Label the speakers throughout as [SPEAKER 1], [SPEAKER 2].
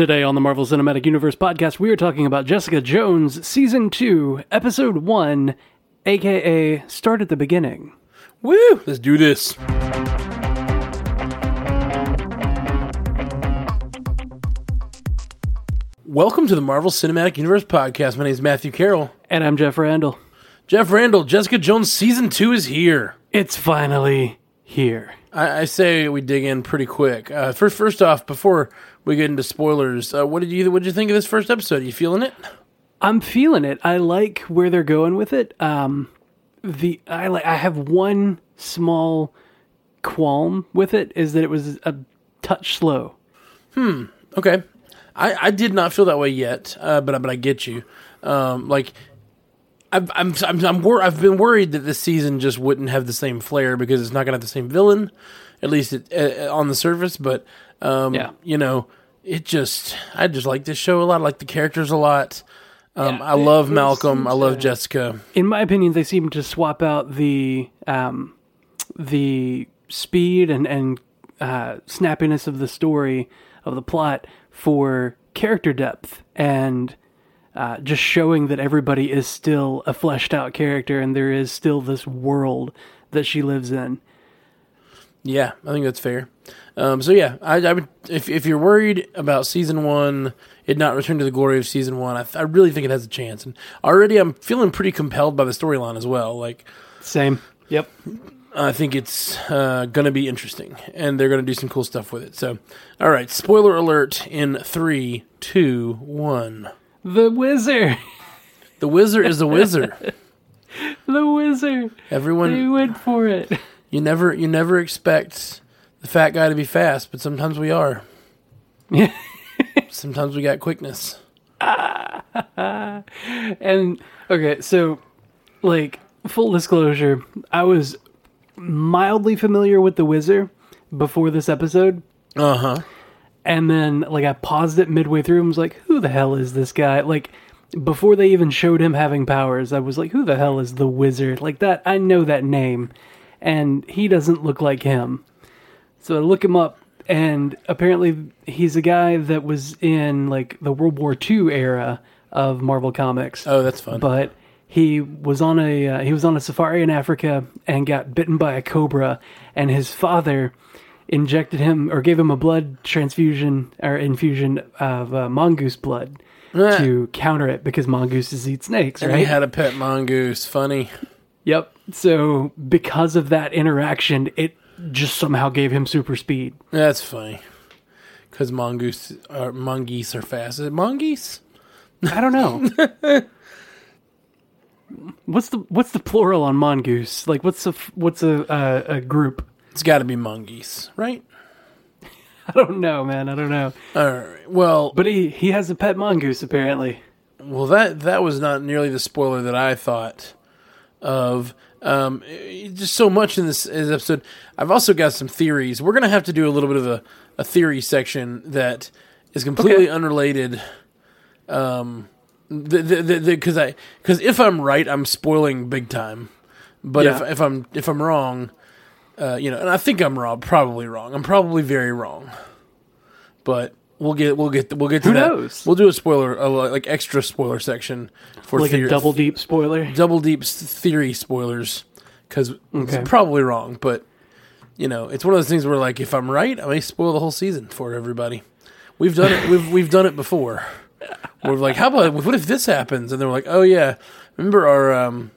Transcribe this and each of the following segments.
[SPEAKER 1] Today on the Marvel Cinematic Universe podcast, we are talking about Jessica Jones Season 2, Episode 1, aka Start at the Beginning.
[SPEAKER 2] Woo! Let's do this. Welcome to the Marvel Cinematic Universe podcast. My name is Matthew Carroll.
[SPEAKER 1] And I'm Jeff Randall.
[SPEAKER 2] Jeff Randall, Jessica Jones season two is here.
[SPEAKER 1] It's finally here.
[SPEAKER 2] I, I say we dig in pretty quick. Uh, first, first off, before we get into spoilers, uh, what did you what did you think of this first episode? Are you feeling it?
[SPEAKER 1] I'm feeling it. I like where they're going with it. Um, the I like I have one small qualm with it is that it was a touch slow. Hmm.
[SPEAKER 2] Okay, I, I did not feel that way yet, uh, but but I get you. Um, like I've, I'm I'm I'm wor- I've been worried that this season just wouldn't have the same flair because it's not gonna have the same villain, at least it, uh, on the surface. But um,
[SPEAKER 1] Yeah.
[SPEAKER 2] you know, it just I just like this show a lot. I like the characters a lot. Um,
[SPEAKER 1] Yeah,
[SPEAKER 2] I love
[SPEAKER 1] it- it
[SPEAKER 2] Malcolm. I love
[SPEAKER 1] to-
[SPEAKER 2] Jessica.
[SPEAKER 1] In my opinion, they seem to swap out the um, the speed and and uh, snappiness of the story of the plot for character depth and uh, just showing that everybody is still a fleshed out character and there is still this world that she lives in.
[SPEAKER 2] Yeah, I think that's fair. Um, so yeah, I, I would if if you're worried about season one, it not return to the glory of season one, I, th- I really think it has a chance. And already, I'm feeling pretty compelled by the storyline as well. Like
[SPEAKER 1] Same. Yep.
[SPEAKER 2] I think it's uh, going to be interesting, and they're going to do some cool stuff with it. So, all right, spoiler alert in three, two, one.
[SPEAKER 1] The wizard.
[SPEAKER 2] The wizard is the wizard.
[SPEAKER 1] The wizard.
[SPEAKER 2] Everyone.
[SPEAKER 1] They went for it.
[SPEAKER 2] You never you never expect the fat guy to be fast, but sometimes we are.
[SPEAKER 1] Yeah.
[SPEAKER 2] Sometimes we got quickness.
[SPEAKER 1] And okay, so like full disclosure, I was mildly familiar with the wizard before this episode.
[SPEAKER 2] Uh huh.
[SPEAKER 1] And then like I paused it midway through and was like, who the hell is this guy? Like before they even showed him having powers, I was like, who the hell is the wizard? Like that I know that name. And he doesn't look like him. So I look him up and apparently he's a guy that was in like the World War II era of Marvel Comics
[SPEAKER 2] Oh, that's fun.
[SPEAKER 1] but he was on a uh, he was on a safari in Africa and got bitten by a cobra, and his father injected him or gave him a blood transfusion or infusion of uh, mongoose blood to counter it because mongooses eat snakes,
[SPEAKER 2] And
[SPEAKER 1] right?
[SPEAKER 2] he had a pet mongoose. Funny.
[SPEAKER 1] yep. So because of that interaction, it just somehow gave him super speed.
[SPEAKER 2] That's funny. Because mongoose, uh, mongoose are fast. Is it mongoose?
[SPEAKER 1] I don't know. what's the what's the plural on mongoose? Like what's a what's a uh, a group?
[SPEAKER 2] It's got to be mongoose, right?
[SPEAKER 1] I don't know, man. I don't know.
[SPEAKER 2] All right. Well,
[SPEAKER 1] But he he has a pet mongoose apparently.
[SPEAKER 2] well, that that was not nearly the spoiler that I thought of. Um, eh, just so much in this, this episode. I've also got some theories. We're gonna have to do a little bit of a, a theory section that is completely
[SPEAKER 1] Okay.
[SPEAKER 2] unrelated. Um, because I because if I'm right, I'm spoiling big time. But
[SPEAKER 1] Yeah.
[SPEAKER 2] if if I'm if I'm wrong, uh, you know, and I think I'm wrong, probably wrong. I'm probably very wrong. But we'll get we'll get we'll get to
[SPEAKER 1] Who
[SPEAKER 2] that.
[SPEAKER 1] knows?
[SPEAKER 2] We'll do a spoiler, a, like extra spoiler section for
[SPEAKER 1] Like
[SPEAKER 2] theory,
[SPEAKER 1] a double deep spoiler.
[SPEAKER 2] double deep s- theory spoilers because
[SPEAKER 1] Okay.
[SPEAKER 2] it's probably wrong. But you know, it's one of those things where like if I'm right, I may spoil the whole season for everybody. We've done it. We've we've done it before. We're like, how about what if this happens? And they're like, oh yeah, remember our um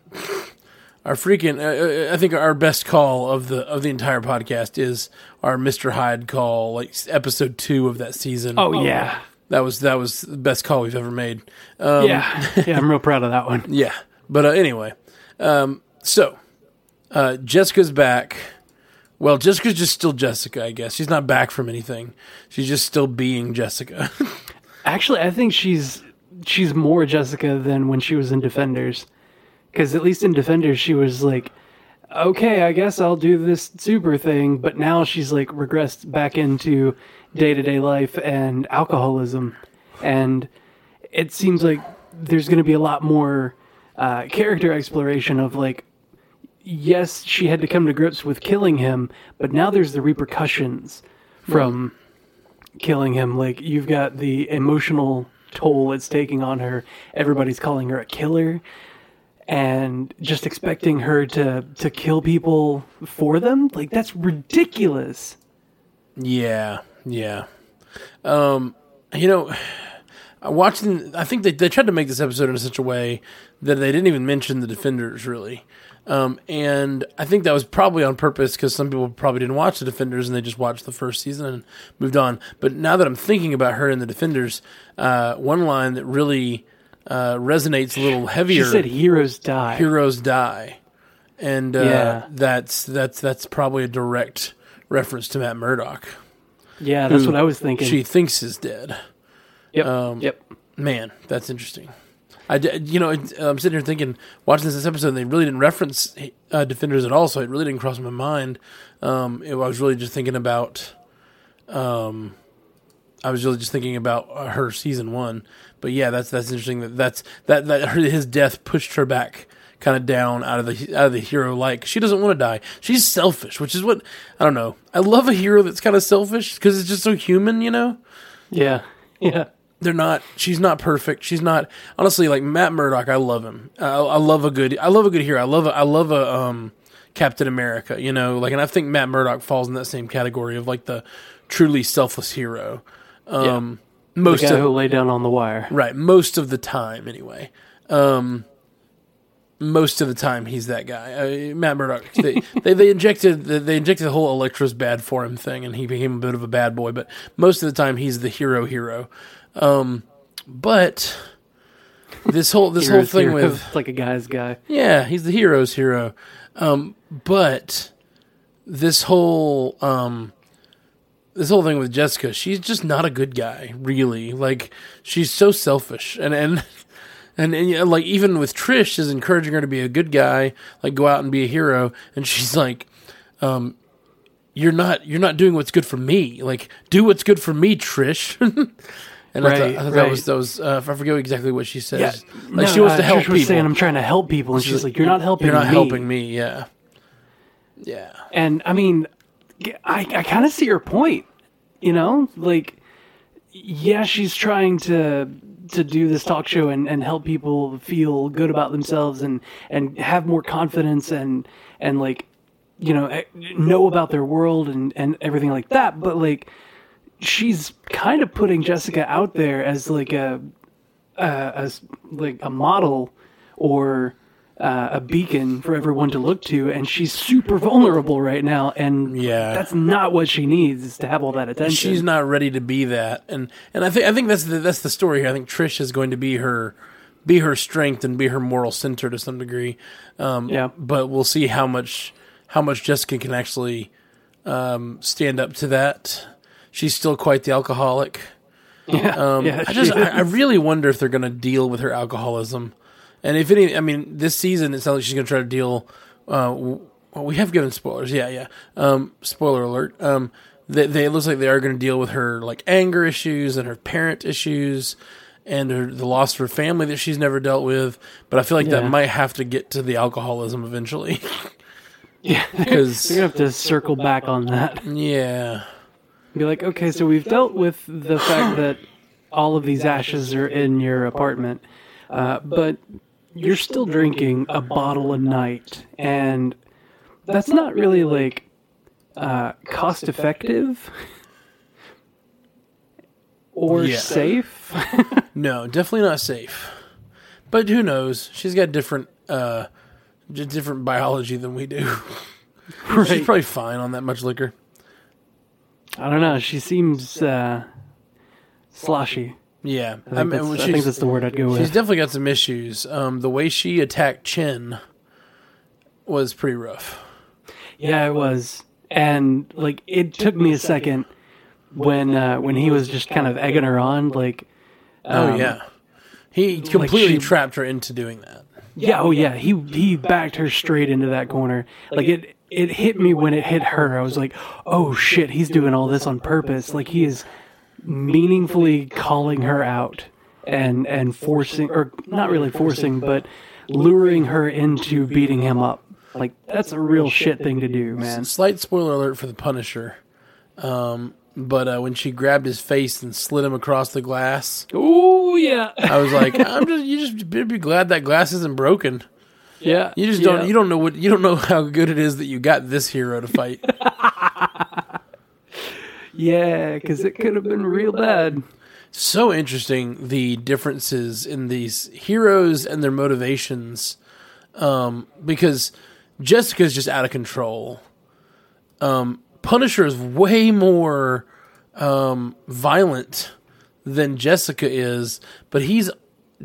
[SPEAKER 2] our freaking. Uh, uh, I think our best call of the of the entire podcast is our Mister Hyde call, like episode two of that season.
[SPEAKER 1] Oh yeah.
[SPEAKER 2] that was that was the best call we've ever made. Um,
[SPEAKER 1] yeah. Yeah, I'm real proud of that one.
[SPEAKER 2] yeah. But uh, anyway, um, so uh, Jessica's back. Well, Jessica's just still Jessica, I guess. She's not back from anything. She's just still being Jessica.
[SPEAKER 1] Actually, I think she's she's more Jessica than when she was in Defenders. Cuz at least in Defenders she was like okay, I guess I'll do this super thing, but now she's like regressed back into day-to-day life and alcoholism and it seems like there's going to be a lot more uh, character exploration of like yes she had to come to grips with killing him but now there's the repercussions from killing him. Like you've got the emotional toll it's taking on her. Everybody's calling her a killer, and just expecting her to to kill people for them. Like that's ridiculous.
[SPEAKER 2] Yeah, yeah. Um, you know, watching, I think they they tried to make this episode in such a way that they didn't even mention the defenders really. Um, and I think that was probably on purpose because some people probably didn't watch the Defenders and they just watched the first season and moved on. But now that I'm thinking about her in the Defenders, uh, one line that really uh, resonates a little heavier.
[SPEAKER 1] She said, "Heroes die."
[SPEAKER 2] Heroes die, and uh,
[SPEAKER 1] Yeah.
[SPEAKER 2] that's that's that's probably a direct reference to Matt Murdock.
[SPEAKER 1] yeah, that's what I was thinking.
[SPEAKER 2] She thinks is dead.
[SPEAKER 1] yep.
[SPEAKER 2] um,
[SPEAKER 1] yep.
[SPEAKER 2] Man, that's interesting. I, you know, I'm sitting here thinking, watching this episode, and they really didn't reference uh, Defenders at all, so it really didn't cross my mind. Um, it, I was really just thinking about, um, I was really just thinking about her season one. But yeah, that's that's interesting. That that's that that her, his death pushed her back kind of down out of the out of the hero like she doesn't want to die. She's selfish, which is what I don't know. I love a hero that's kind of selfish because it's just so human, you know
[SPEAKER 1] Yeah. Yeah.
[SPEAKER 2] they're not she's not perfect she's not honestly like matt murdock i love him i, I love a good i love a good hero i love a, i love a um captain america you know like and i think matt murdock falls in that same category of like the truly selfless hero um
[SPEAKER 1] The
[SPEAKER 2] most
[SPEAKER 1] guy
[SPEAKER 2] of
[SPEAKER 1] who lay down on the wire.
[SPEAKER 2] right most of the time anyway um most of the time he's that guy uh, matt murdock they, they they injected the, they injected the whole Elektra's bad for him thing and he became a bit of a bad boy but most of the time he's the hero hero um but this whole this whole thing
[SPEAKER 1] hero.
[SPEAKER 2] with
[SPEAKER 1] It's like a guy's guy.
[SPEAKER 2] yeah, he's the hero's hero. Um, but this whole um, this whole thing with Jessica, she's just not a good guy, really. Like she's so selfish, and and and, and yeah, like even with Trish is encouraging her to be a good guy, like go out and be a hero, and she's like, um, you're not you're not doing what's good for me. Like do what's good for me, Trish. And I thought,
[SPEAKER 1] Right,
[SPEAKER 2] I thought that
[SPEAKER 1] right.
[SPEAKER 2] was that was uh, I forget exactly what she says.
[SPEAKER 1] Yeah.
[SPEAKER 2] Like
[SPEAKER 1] No,
[SPEAKER 2] she wants
[SPEAKER 1] uh,
[SPEAKER 2] to help
[SPEAKER 1] Trish was
[SPEAKER 2] people.
[SPEAKER 1] saying, "I'm trying to help people," and she's like, "You're not helping.
[SPEAKER 2] You're not
[SPEAKER 1] me."
[SPEAKER 2] helping me. Yeah. Yeah.
[SPEAKER 1] And I mean, I I kind of see your point. You know, like, yeah, she's trying to to do this talk show and, and help people feel good about themselves and and have more confidence and and like you know eh, know about their world and and everything like that. But like, she's kind of putting Jessica out there as like a a, as like a model or uh, a beacon for everyone to look to, and she's super vulnerable right now, and
[SPEAKER 2] Yeah.
[SPEAKER 1] that's not what she needs is to have all that attention.
[SPEAKER 2] She's not ready to be that, and and I think I think that's the that's the story here. I think Trish is going to be her be her strength and be her moral center to some degree. Um,
[SPEAKER 1] Yeah.
[SPEAKER 2] But we'll see how much how much Jessica can actually um, stand up to that. She's still quite the alcoholic.
[SPEAKER 1] yeah,
[SPEAKER 2] Um,
[SPEAKER 1] yeah,
[SPEAKER 2] I just I, I really wonder if they're going to deal with her alcoholism, and if any, I mean, this season it sounds like she's going to try to deal. Uh, well, we have given spoilers, yeah, yeah. Um, spoiler alert. Um, they, they it looks like they are going to deal with her like anger issues and her parent issues, and her, the loss of her family that she's never dealt with. But I feel like
[SPEAKER 1] Yeah.
[SPEAKER 2] that might have to get to the alcoholism eventually,
[SPEAKER 1] yeah.
[SPEAKER 2] because
[SPEAKER 1] You're gonna have to circle back on that.
[SPEAKER 2] yeah,
[SPEAKER 1] Be like, okay, so we've dealt with the fact that all of these ashes are in your apartment, uh, but you're still drinking a bottle a night, and that's not really like uh, cost effective or
[SPEAKER 2] Yeah.
[SPEAKER 1] safe.
[SPEAKER 2] No, definitely not safe. But who knows? She's got different uh different biology than we do. She's probably fine on that much liquor.
[SPEAKER 1] I don't know. She seems uh, sloshy.
[SPEAKER 2] Yeah.
[SPEAKER 1] I think, that's, I think
[SPEAKER 2] she's,
[SPEAKER 1] that's the word I'd go
[SPEAKER 2] she's
[SPEAKER 1] with.
[SPEAKER 2] She's definitely got some issues. Um the way she attacked Cheng was pretty rough.
[SPEAKER 1] Yeah, it was, and like it took me a second when uh, when he was just kind of egging her on, like.
[SPEAKER 2] oh
[SPEAKER 1] um,
[SPEAKER 2] yeah. He completely
[SPEAKER 1] she-
[SPEAKER 2] trapped her into doing that.
[SPEAKER 1] Yeah, oh yeah, he he backed her straight into that corner. Like it it hit me when it hit her. I was like, "Oh shit, he's doing all this on purpose." Like he is meaningfully calling her out and and forcing or not really forcing, but luring her into beating him up. Like that's a real shit thing to do, man.
[SPEAKER 2] Slight spoiler alert for the Punisher. Um but uh, when she grabbed his face and slid him across the glass,
[SPEAKER 1] Oh yeah,
[SPEAKER 2] I was like, I'm just you just better be glad that glass isn't broken.
[SPEAKER 1] yeah.
[SPEAKER 2] You just don't you don't know what you don't know how good it is that you got this hero to fight.
[SPEAKER 1] Yeah, because it could have been real bad.
[SPEAKER 2] so interesting the differences in these heroes and their motivations um, because jessica's just out of control. Um, punisher is way more um, violent than jessica is but he's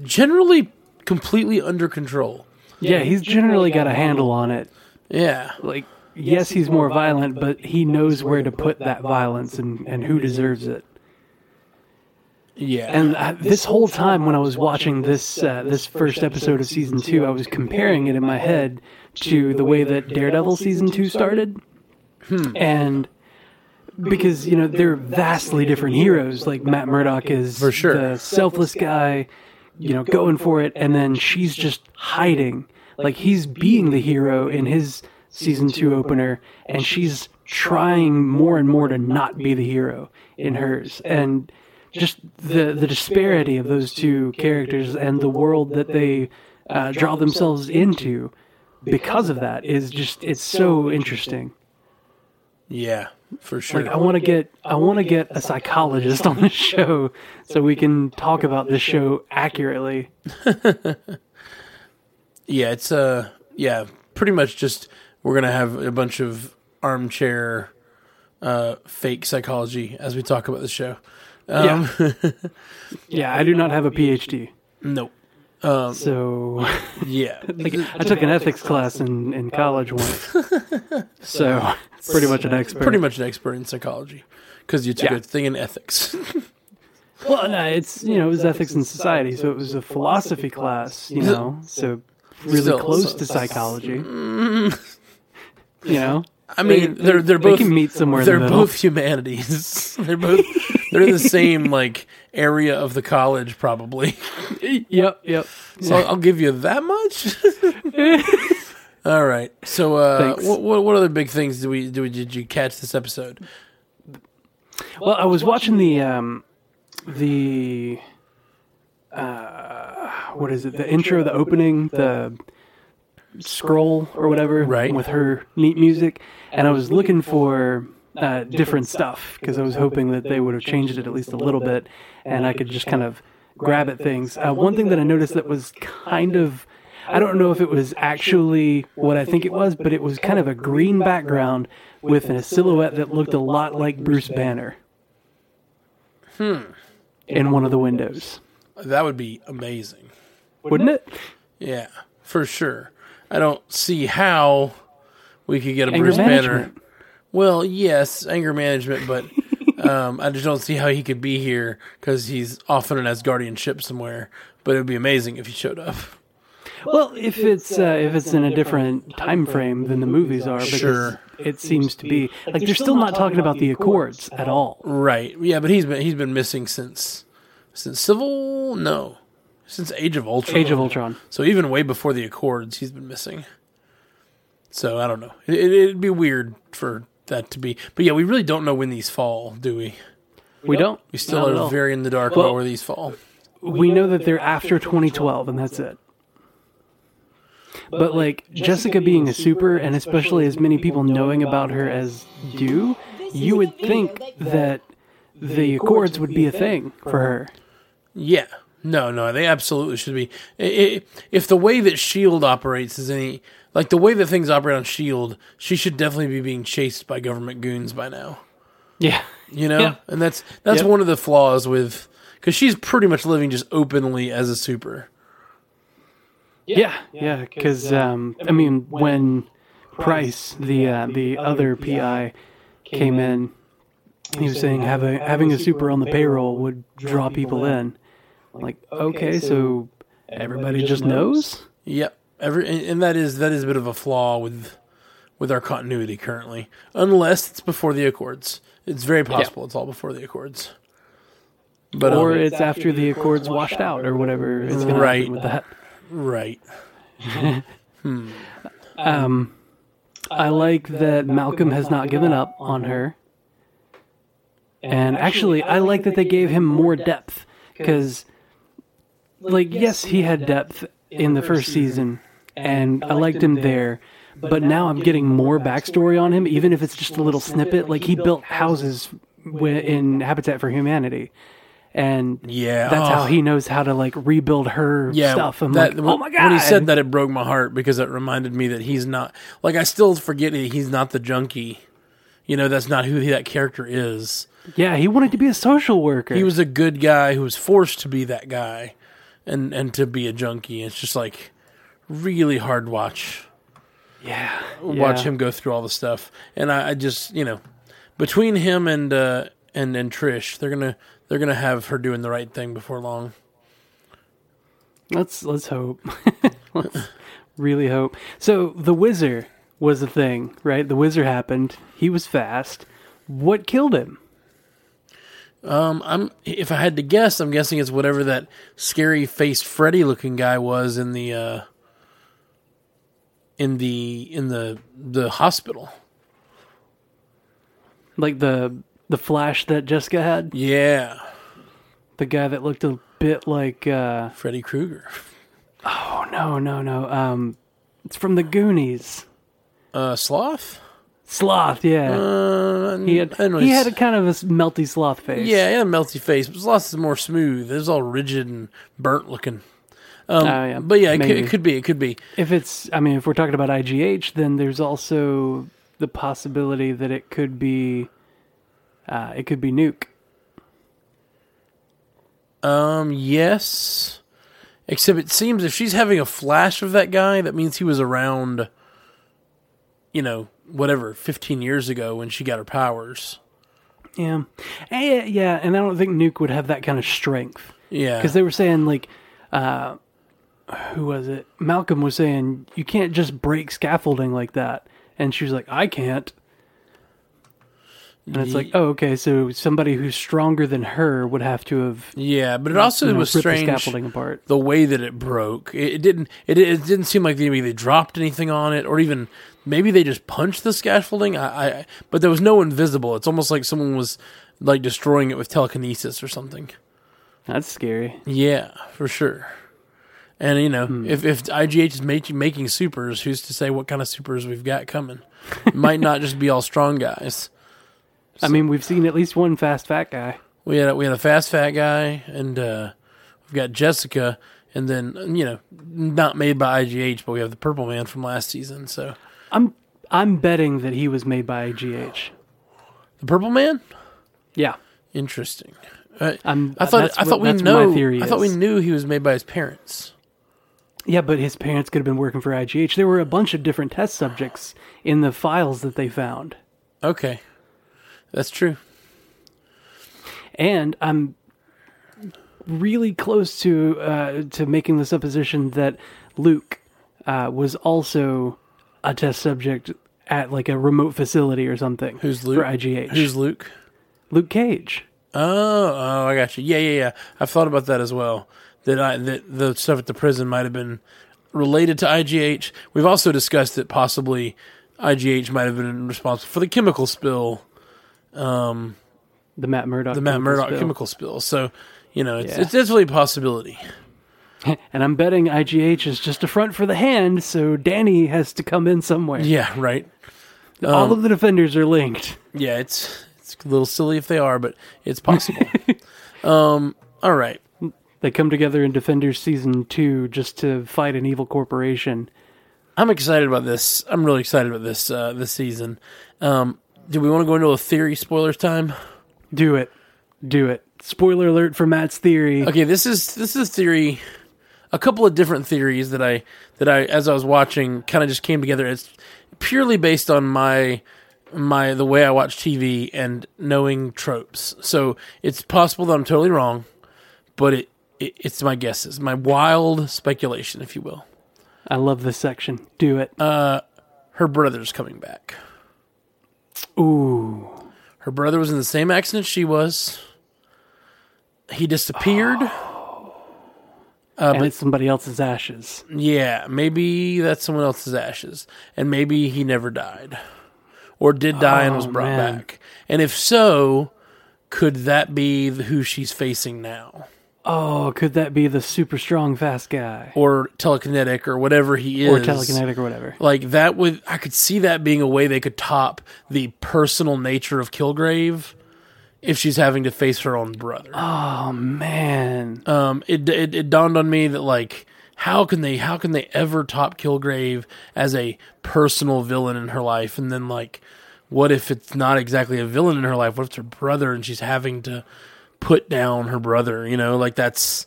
[SPEAKER 2] generally completely under control.
[SPEAKER 1] Yeah, he's generally got a handle on it.
[SPEAKER 2] yeah.
[SPEAKER 1] Like, yes, he's more violent, but he knows where to put that violence and, and who deserves it.
[SPEAKER 2] yeah
[SPEAKER 1] And uh, this whole time when I was watching this uh, this first episode of season two, I was comparing it in my head to the way that Daredevil season two started, and because you know they're vastly different heroes. Like Matt Murdock is
[SPEAKER 2] For sure.
[SPEAKER 1] the selfless guy, you know, going for it, and then she's just hiding. Like he's being the hero in his season two opener, and she's trying more and more to not be the hero in hers, and just the the disparity of those two characters and the world that they uh, draw themselves into because of that is just it's so interesting.
[SPEAKER 2] yeah for sure
[SPEAKER 1] Like I want to get I want to get a psychologist on the show so we can talk about this show accurately.
[SPEAKER 2] Yeah, it's uh yeah, pretty much just we're gonna have a bunch of armchair uh fake psychology as we talk about the show. Um
[SPEAKER 1] yeah. yeah, I do not have a PhD.
[SPEAKER 2] nope.
[SPEAKER 1] So
[SPEAKER 2] Yeah.
[SPEAKER 1] like I took an ethics class in, in college once. So pretty much an expert.
[SPEAKER 2] pretty much an expert in psychology. Because you took
[SPEAKER 1] Yeah.
[SPEAKER 2] a thing in ethics.
[SPEAKER 1] Well, no, it's you know it was ethics in society, so it was a philosophy class, you know, so really close to psychology. You know,
[SPEAKER 2] I mean,
[SPEAKER 1] They-
[SPEAKER 2] they're they're
[SPEAKER 1] they
[SPEAKER 2] both
[SPEAKER 1] can meet somewhere
[SPEAKER 2] They're
[SPEAKER 1] the
[SPEAKER 2] both humanities. they're both they're in the same like area of the college probably.
[SPEAKER 1] yep, yep.
[SPEAKER 2] So I'll, I'll give you that much. All right. So, uh, what, what what other big things do we do? We, did you catch this episode?
[SPEAKER 1] Well, I was watching the um, the uh, what is it? The intro, the opening, the scroll or whatever,
[SPEAKER 2] Right.
[SPEAKER 1] With her neat music, and I was looking for uh, different stuff because I was hoping that they would have changed it at least a little bit, and I could just kind of grab at things. Uh, one thing that I noticed that was kind of I don't know if it was actually what I think it was, but it was kind of a green background with a silhouette that looked a lot like Bruce Banner. Hmm. In one of the windows.
[SPEAKER 2] That would be amazing.
[SPEAKER 1] Wouldn't it?
[SPEAKER 2] Yeah, for sure. I don't see how we could get a
[SPEAKER 1] Anger
[SPEAKER 2] Bruce Banner.
[SPEAKER 1] management.
[SPEAKER 2] Well, yes, anger management, but um, I just don't see how he could be here because he's off on an Asgardian ship somewhere. But it would be amazing if he showed up.
[SPEAKER 1] Well, if it's uh, if it's in a different time frame than the movies are, because
[SPEAKER 2] Sure.
[SPEAKER 1] it seems to be like they're still not talking about the Accords at all.
[SPEAKER 2] Right? Yeah, but he's been he's been missing since since Civil no since Age of Ultron.
[SPEAKER 1] Age of Ultron.
[SPEAKER 2] So even way before the Accords, he's been missing. So I don't know. It, it, it'd be weird for that to be, but yeah, we really don't know when these fall, do we?
[SPEAKER 1] We don't.
[SPEAKER 2] We still are
[SPEAKER 1] all.
[SPEAKER 2] very in the dark
[SPEAKER 1] Well-
[SPEAKER 2] about where these fall.
[SPEAKER 1] we know that they're after 2012 and that's it but like jessica being a super and especially as many people knowing about her as do you would think that the accords would be a thing for her
[SPEAKER 2] Yeah. No, no, they absolutely should be. I- I- If the way that Shield operates is any like the way that things operate on Shield, she should definitely be being chased by government goons by now.
[SPEAKER 1] yeah
[SPEAKER 2] You know,
[SPEAKER 1] Yeah.
[SPEAKER 2] and that's that's
[SPEAKER 1] Yep.
[SPEAKER 2] one of the flaws with because she's pretty much living just openly as a super.
[SPEAKER 1] yeah yeah because um, i mean when Pryce the uh, the other pi came in he was saying having having a super on the payroll would draw people in like okay so everybody just knows
[SPEAKER 2] Yep. Every and, and that is that is a bit of a flaw with with our continuity currently, unless it's before the Accords. It's very possible it's all before the Accords. But
[SPEAKER 1] or
[SPEAKER 2] um,
[SPEAKER 1] it's after the accords washed out or whatever is going to
[SPEAKER 2] Right.
[SPEAKER 1] happen with that.
[SPEAKER 2] right.
[SPEAKER 1] Um, I like that Malcolm has not given up on her. And actually, I like that they gave him more depth because, like, yes, he had depth in the first season, and I liked him there. But now I'm getting more backstory on him, even if it's just a little snippet. Like he built houses in Habitat for Humanity, and
[SPEAKER 2] Yeah,
[SPEAKER 1] that's
[SPEAKER 2] oh.
[SPEAKER 1] how he knows how to like rebuild her
[SPEAKER 2] yeah,
[SPEAKER 1] stuff. I'm
[SPEAKER 2] that-
[SPEAKER 1] like, oh my god!
[SPEAKER 2] When he said that, it broke my heart because it reminded me that he's not like I still forget it. He's not the junkie. You know, that's not who that character is.
[SPEAKER 1] yeah, he wanted to be a social worker.
[SPEAKER 2] He was a good guy who was forced to be that guy, and and to be a junkie. It's just like really hard to watch.
[SPEAKER 1] yeah,
[SPEAKER 2] watch
[SPEAKER 1] yeah.
[SPEAKER 2] him go through all the stuff. And I, I just, you know, between him and uh, and and Trish, they're gonna they're gonna have her doing the right thing before long.
[SPEAKER 1] Let's let's hope. let's really hope. So the wizard was a thing, right? The wizard happened. He was fast. What killed him?
[SPEAKER 2] Um, I'm if I had to guess, I'm guessing it's whatever that scary faced Freddy looking guy was in the uh, in the in the the hospital.
[SPEAKER 1] Like the the flash that Jessica had,
[SPEAKER 2] Yeah,
[SPEAKER 1] the guy that looked a bit like uh
[SPEAKER 2] Freddy Krueger.
[SPEAKER 1] oh no, no, no. Um it's from the Goonies.
[SPEAKER 2] Uh, sloth.
[SPEAKER 1] Sloth, yeah.
[SPEAKER 2] Uh,
[SPEAKER 1] he had
[SPEAKER 2] I know,
[SPEAKER 1] he had a kind of a melty sloth face.
[SPEAKER 2] yeah, he had a melty face, but sloth is more smooth. It was all rigid and burnt looking. Um,
[SPEAKER 1] Oh, yeah,
[SPEAKER 2] but yeah, it could, it could be. It could be.
[SPEAKER 1] If it's, I mean, if we're talking about IGH, then there's also the possibility that it could be, uh, it could be Nuke.
[SPEAKER 2] Um, yes. Except it seems if she's having a flash of that guy, that means he was around, you know, whatever, 15 years ago when she got her powers.
[SPEAKER 1] Yeah, Eh, yeah, and I don't think Nuke would have that kind of strength
[SPEAKER 2] Yeah.
[SPEAKER 1] because they were saying like, uh, who was it? Malcolm was saying you can't just break scaffolding like that, and she was like, I can't. And it's like, oh, okay, so somebody who's stronger than her would have to have
[SPEAKER 2] yeah, but it also
[SPEAKER 1] you know,
[SPEAKER 2] was
[SPEAKER 1] ripped the
[SPEAKER 2] strange
[SPEAKER 1] scaffolding apart.
[SPEAKER 2] the way that it broke. It, it didn't. It, it didn't seem like maybe they dropped anything on it, or even maybe they just punched the scaffolding. I, I but there was no invisible. It's almost like someone was like destroying it with telekinesis or something.
[SPEAKER 1] That's scary.
[SPEAKER 2] Yeah, for sure. And you know,
[SPEAKER 1] Hmm.
[SPEAKER 2] if if IGH is making making supers, who's to say what kind of supers we've got coming? It might not just be all strong guys.
[SPEAKER 1] I mean, we've seen at least one fast fat guy.
[SPEAKER 2] We had a, we had a fast fat guy, and uh, we've got Jessica, and then you know, not made by IGH, but we have the Purple Man from last season. So
[SPEAKER 1] I'm I'm betting that he was made by IGH.
[SPEAKER 2] the Purple Man,
[SPEAKER 1] Yeah,
[SPEAKER 2] interesting. Uh,
[SPEAKER 1] I'm.
[SPEAKER 2] I thought I
[SPEAKER 1] what-
[SPEAKER 2] thought we
[SPEAKER 1] that's
[SPEAKER 2] know. I thought we knew he was made by his parents.
[SPEAKER 1] Yeah, but his parents could have been working for IGH. There were a bunch of different test subjects in the files that they found,
[SPEAKER 2] Okay, that's true.
[SPEAKER 1] and I'm really close to uh, to making the supposition that Luke uh, was also a test subject at like a remote facility or something.
[SPEAKER 2] Who's Luke? for?
[SPEAKER 1] IGH?
[SPEAKER 2] Who's Luke?
[SPEAKER 1] Luke Cage?
[SPEAKER 2] Oh, oh, I got you. Yeah, yeah, yeah. I've thought about that as well. That I that the stuff at the prison might have been related to IGH. We've also discussed that possibly IGH might have been responsible for the chemical spill,
[SPEAKER 1] The Matt Murdock.
[SPEAKER 2] the Matt Murdock
[SPEAKER 1] spill.
[SPEAKER 2] chemical spill. So, you know, it's
[SPEAKER 1] Yeah.
[SPEAKER 2] it's definitely a possibility.
[SPEAKER 1] And I'm betting IGH is just a front for the hand, so Danny has to come in somewhere.
[SPEAKER 2] Yeah, right.
[SPEAKER 1] All of the defenders are linked.
[SPEAKER 2] Yeah, it's it's a little silly if they are, but it's possible. um, all right.
[SPEAKER 1] They come together in Defenders season two just to fight an evil corporation.
[SPEAKER 2] I'm excited about this. I'm really excited about this uh, this season. Um, do we want to go into a theory spoilers time?
[SPEAKER 1] Do it. Do it. Spoiler alert for Matt's theory.
[SPEAKER 2] Okay, this is this is a theory. A couple of different theories that I that I as I was watching kind of just came together. It's purely based on my my the way I watch TV and knowing tropes. So it's possible that I'm totally wrong, but it, it it's my guesses, my wild speculation, if you will.
[SPEAKER 1] I love this section. Do it.
[SPEAKER 2] Uh, her brother's coming back.
[SPEAKER 1] Ooh.
[SPEAKER 2] Her brother was in the same accident she was. He disappeared. Oh.
[SPEAKER 1] Uh, and it's somebody else's ashes.
[SPEAKER 2] Yeah, maybe that's someone else's ashes, and maybe he never died, or did die and was
[SPEAKER 1] Oh,
[SPEAKER 2] brought
[SPEAKER 1] man.
[SPEAKER 2] back. And if so, could that be who she's facing now?
[SPEAKER 1] Oh, could that be the super strong fast guy
[SPEAKER 2] Or telekinetic or whatever he is.
[SPEAKER 1] or telekinetic or whatever?
[SPEAKER 2] Like that would I could see that being a way they could top the personal nature of Kilgrave if she's having to face her own brother.
[SPEAKER 1] Oh man,
[SPEAKER 2] Um it, it it dawned on me that like how can they how can they ever top Kilgrave as a personal villain in her life and then like what if it's not exactly a villain in her life what if it's her brother and she's having to put down her brother you know like that's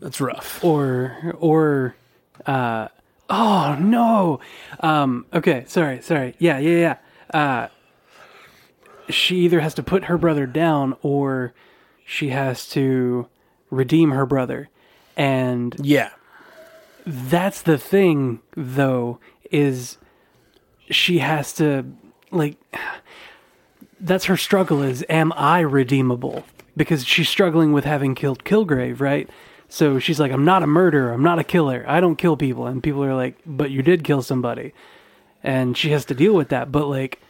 [SPEAKER 2] that's rough.
[SPEAKER 1] Or or uh oh no. Um okay sorry sorry. Yeah yeah yeah. Uh she either has to put her brother down or she has to redeem her brother. And
[SPEAKER 2] yeah.
[SPEAKER 1] that's the thing though is she has to like that's her struggle is am i redeemable because she's struggling with having killed kilgrave right? So she's like i'm not a murderer. I'm not a killer. I don't kill people. And people are like but you did kill somebody. And she has to deal with that. But like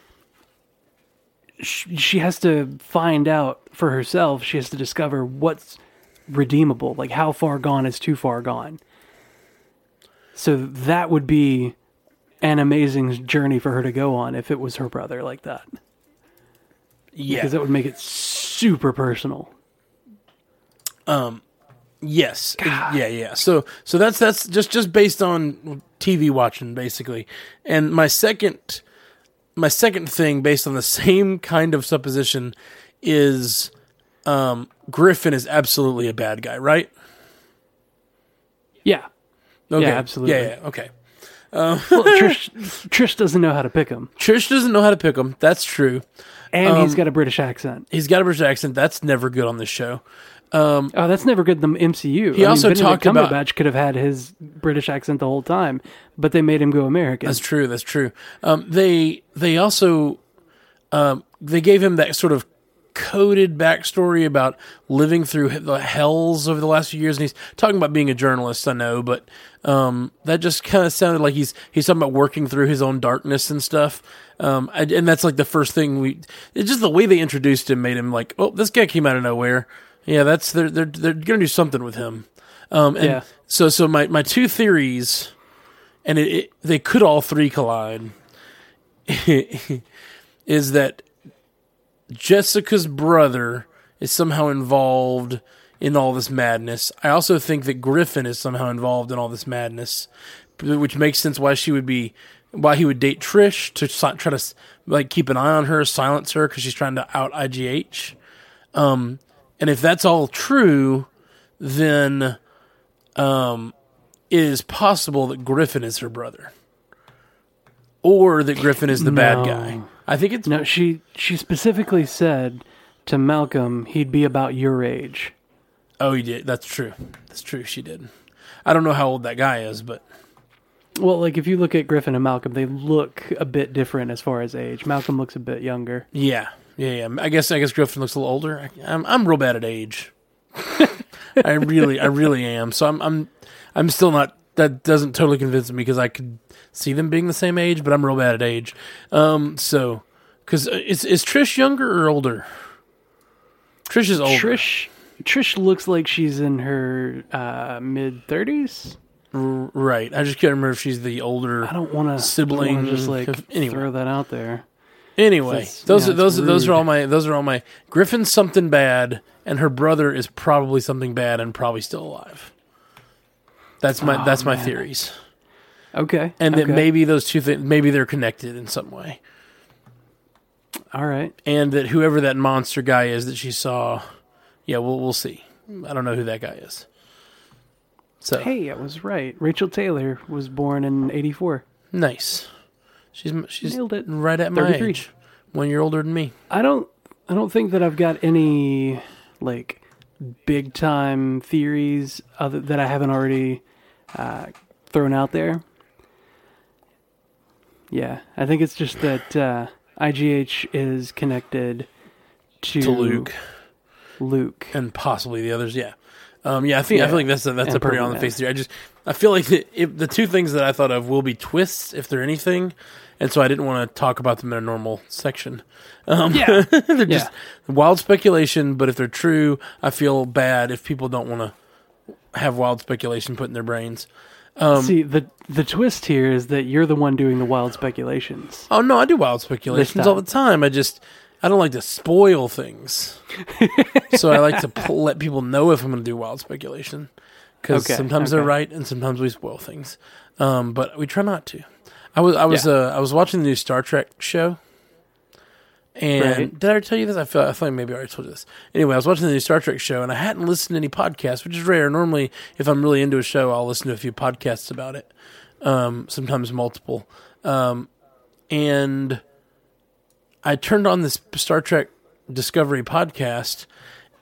[SPEAKER 1] she has to find out for herself. She has to discover what's redeemable like how far gone is too far gone. So that would be an amazing journey for her to go on if it was her brother like that.
[SPEAKER 2] yeah.
[SPEAKER 1] Because that would make it super personal.
[SPEAKER 2] Yes. Yeah, yeah. So so that's that's just just based on TV watching basically. And my second my second thing based on the same kind of supposition is um Griffin is absolutely a bad guy, right?
[SPEAKER 1] Yeah.
[SPEAKER 2] Okay.
[SPEAKER 1] absolutely.
[SPEAKER 2] Yeah, yeah, okay.
[SPEAKER 1] Well, Trish, Trish doesn't know how to pick him.
[SPEAKER 2] Trish doesn't know how to pick him. That's true.
[SPEAKER 1] And he's got a British accent.
[SPEAKER 2] He's got a British accent. That's never good on this show.
[SPEAKER 1] Oh, that's never good in the MCU.
[SPEAKER 2] He also
[SPEAKER 1] Benedict
[SPEAKER 2] talked about-
[SPEAKER 1] Cumberbatch could have had his British accent the whole time, but they made him go American.
[SPEAKER 2] That's true. That's true. Um, they they also um, they gave him that sort of coded backstory about living through the hells over the last few years, and he's talking about being a journalist. I know, but um, that just kind of sounded like he's he's talking about working through his own darkness and stuff. Um, I, and that's like the first thing we. It's just the way they introduced him made him like, oh, this guy came out of nowhere. Yeah, that's they're they're they're gonna do something with him. Um, and
[SPEAKER 1] Yeah.
[SPEAKER 2] so so my my two theories and it, it, they could all three collide, is that Jessica's brother is somehow involved in all this madness. I also think that Griffin is somehow involved in all this madness, which makes sense why she would be, why he would date Trish to try to like keep an eye on her, silence her because she's trying to out IGH. Um, and if that's all true, then um, it is possible that Griffin is her brother, or that Griffin is the bad guy. I think it's
[SPEAKER 1] no, she she specifically said to Malcolm he'd be about your age.
[SPEAKER 2] oh, he did. That's true. That's true. She did. I don't know how old that guy is, but
[SPEAKER 1] Well, like if you look at Griffin and Malcolm, they look a bit different as far as age. Malcolm looks a bit younger.
[SPEAKER 2] yeah, yeah, yeah. I guess I guess Griffin looks a little older. I, I'm I'm real bad at age. I really I really am. So I'm I'm I'm still not. That doesn't totally convince me because I could see them being the same age, but I'm real bad at age. Um, so because is is Trish younger or older? Trish is older.
[SPEAKER 1] Trish Trish looks like she's in her uh, mid thirties.
[SPEAKER 2] R- right. I just can't remember if she's the older.
[SPEAKER 1] I don't want to
[SPEAKER 2] Sibling,
[SPEAKER 1] Just like
[SPEAKER 2] anyway.
[SPEAKER 1] throw that out there.
[SPEAKER 2] Anyway, those
[SPEAKER 1] yeah,
[SPEAKER 2] are those those are all my those are all my Griffin's something bad, and her brother is probably something bad and probably still alive. That's my
[SPEAKER 1] Oh,
[SPEAKER 2] that's my
[SPEAKER 1] man.
[SPEAKER 2] theories,
[SPEAKER 1] Okay,
[SPEAKER 2] and
[SPEAKER 1] okay.
[SPEAKER 2] that maybe those two things maybe they're connected in some way,
[SPEAKER 1] all right.
[SPEAKER 2] and that whoever that monster guy is that she saw, yeah, we'll we'll see. I don't know who that guy is. So
[SPEAKER 1] Hey, I was right. Rachael Taylor was born in '84.
[SPEAKER 2] nice. She's she's
[SPEAKER 1] Nailed it.
[SPEAKER 2] right at my
[SPEAKER 1] 33.
[SPEAKER 2] age, one year older than me.
[SPEAKER 1] I don't. I don't think that I've got any like big time theories other that I haven't already uh, thrown out there. Yeah, I think it's just that uh, IGH is connected to,
[SPEAKER 2] To Luke
[SPEAKER 1] Luke.
[SPEAKER 2] and possibly the others, yeah. Um, yeah, I think I feel like that's a, that's
[SPEAKER 1] And
[SPEAKER 2] a pretty on the face theory. I just I feel like the, if the two things that I thought of will be twists if they're anything, and so I didn't want to talk about them in a normal section. Um,
[SPEAKER 1] Yeah.
[SPEAKER 2] they're just wild speculation, but if they're true, I feel bad if people don't want to have wild speculation put in their brains. Um,
[SPEAKER 1] See, the the twist here is that you're the one doing the wild speculations.
[SPEAKER 2] Oh no, I do wild speculations all the time. I just I don't like to spoil things, so I like to pl- let people know if I'm going to do wild speculation because
[SPEAKER 1] Okay,
[SPEAKER 2] sometimes they're right and sometimes we spoil things. Um, but we try not to. I was I was
[SPEAKER 1] Yeah.
[SPEAKER 2] uh, I was watching the new Star Trek show. And
[SPEAKER 1] Right.
[SPEAKER 2] did I tell you this? I feel I feel like maybe I already told you this. Anyway, I was watching the new Star Trek show, and I hadn't listened to any podcasts, which is rare. Normally, if I'm really into a show, I'll listen to a few podcasts about it. Um, sometimes multiple. Um, and I turned on this Star Trek Discovery podcast,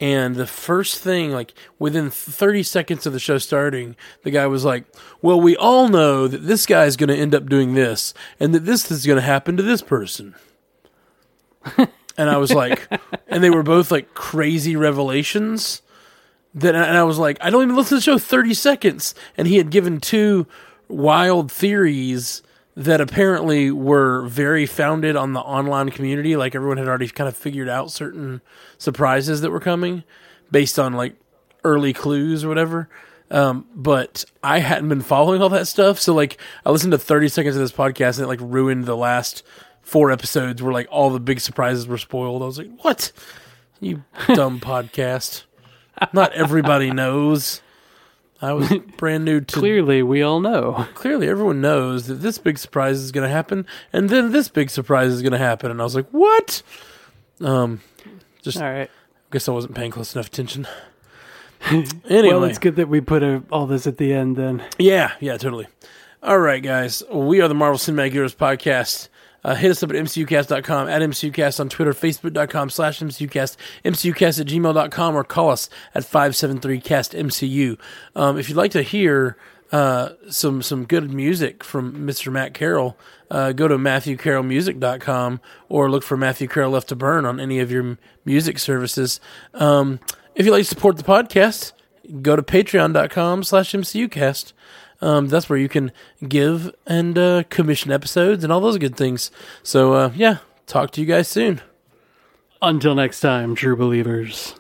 [SPEAKER 2] and the first thing, like within 30 seconds of the show starting, the guy was like, Well, we all know that this guy is going to end up doing this, and that this is going to happen to this person. and I was like, and they were both like crazy revelations. That and I was like, I don't even listen to the show 30 seconds, and he had given two wild theories that apparently were very founded on the online community. Like everyone had already kind of figured out certain surprises that were coming based on like early clues or whatever. Um, but I hadn't been following all that stuff. So like I listened to 30 seconds of this podcast and it like ruined the last four episodes where like all the big surprises were spoiled. I was like, what? You dumb podcast. Not everybody knows. I was brand new to
[SPEAKER 1] Clearly, we all know.
[SPEAKER 2] clearly everyone knows that this big surprise is going to happen and then this big surprise is going to happen and i was like what um just
[SPEAKER 1] All right.
[SPEAKER 2] guess i wasn't paying close enough attention anyway
[SPEAKER 1] Well, it's good that we put uh all this at the end. Then
[SPEAKER 2] yeah yeah totally all right guys we are the marvel cinematic heroes podcast uh, hit us up at mcucast.com, at mcucast on Twitter, facebook.com slash mcucast, mcucast at gmail.com, or call us at 573-CAST-MCU. Um, if you'd like to hear uh, some some good music from Mr. Matt Carroll, uh, go to matthewcarrollmusic.com or look for Matthew Carroll Left to Burn on any of your m- music services. Um, if you'd like to support the podcast, go to patreon.com slash mcucast. Um, that's where you can give and uh, commission episodes and all those good things. So, uh, yeah, talk to you guys soon.
[SPEAKER 1] until next time, true believers.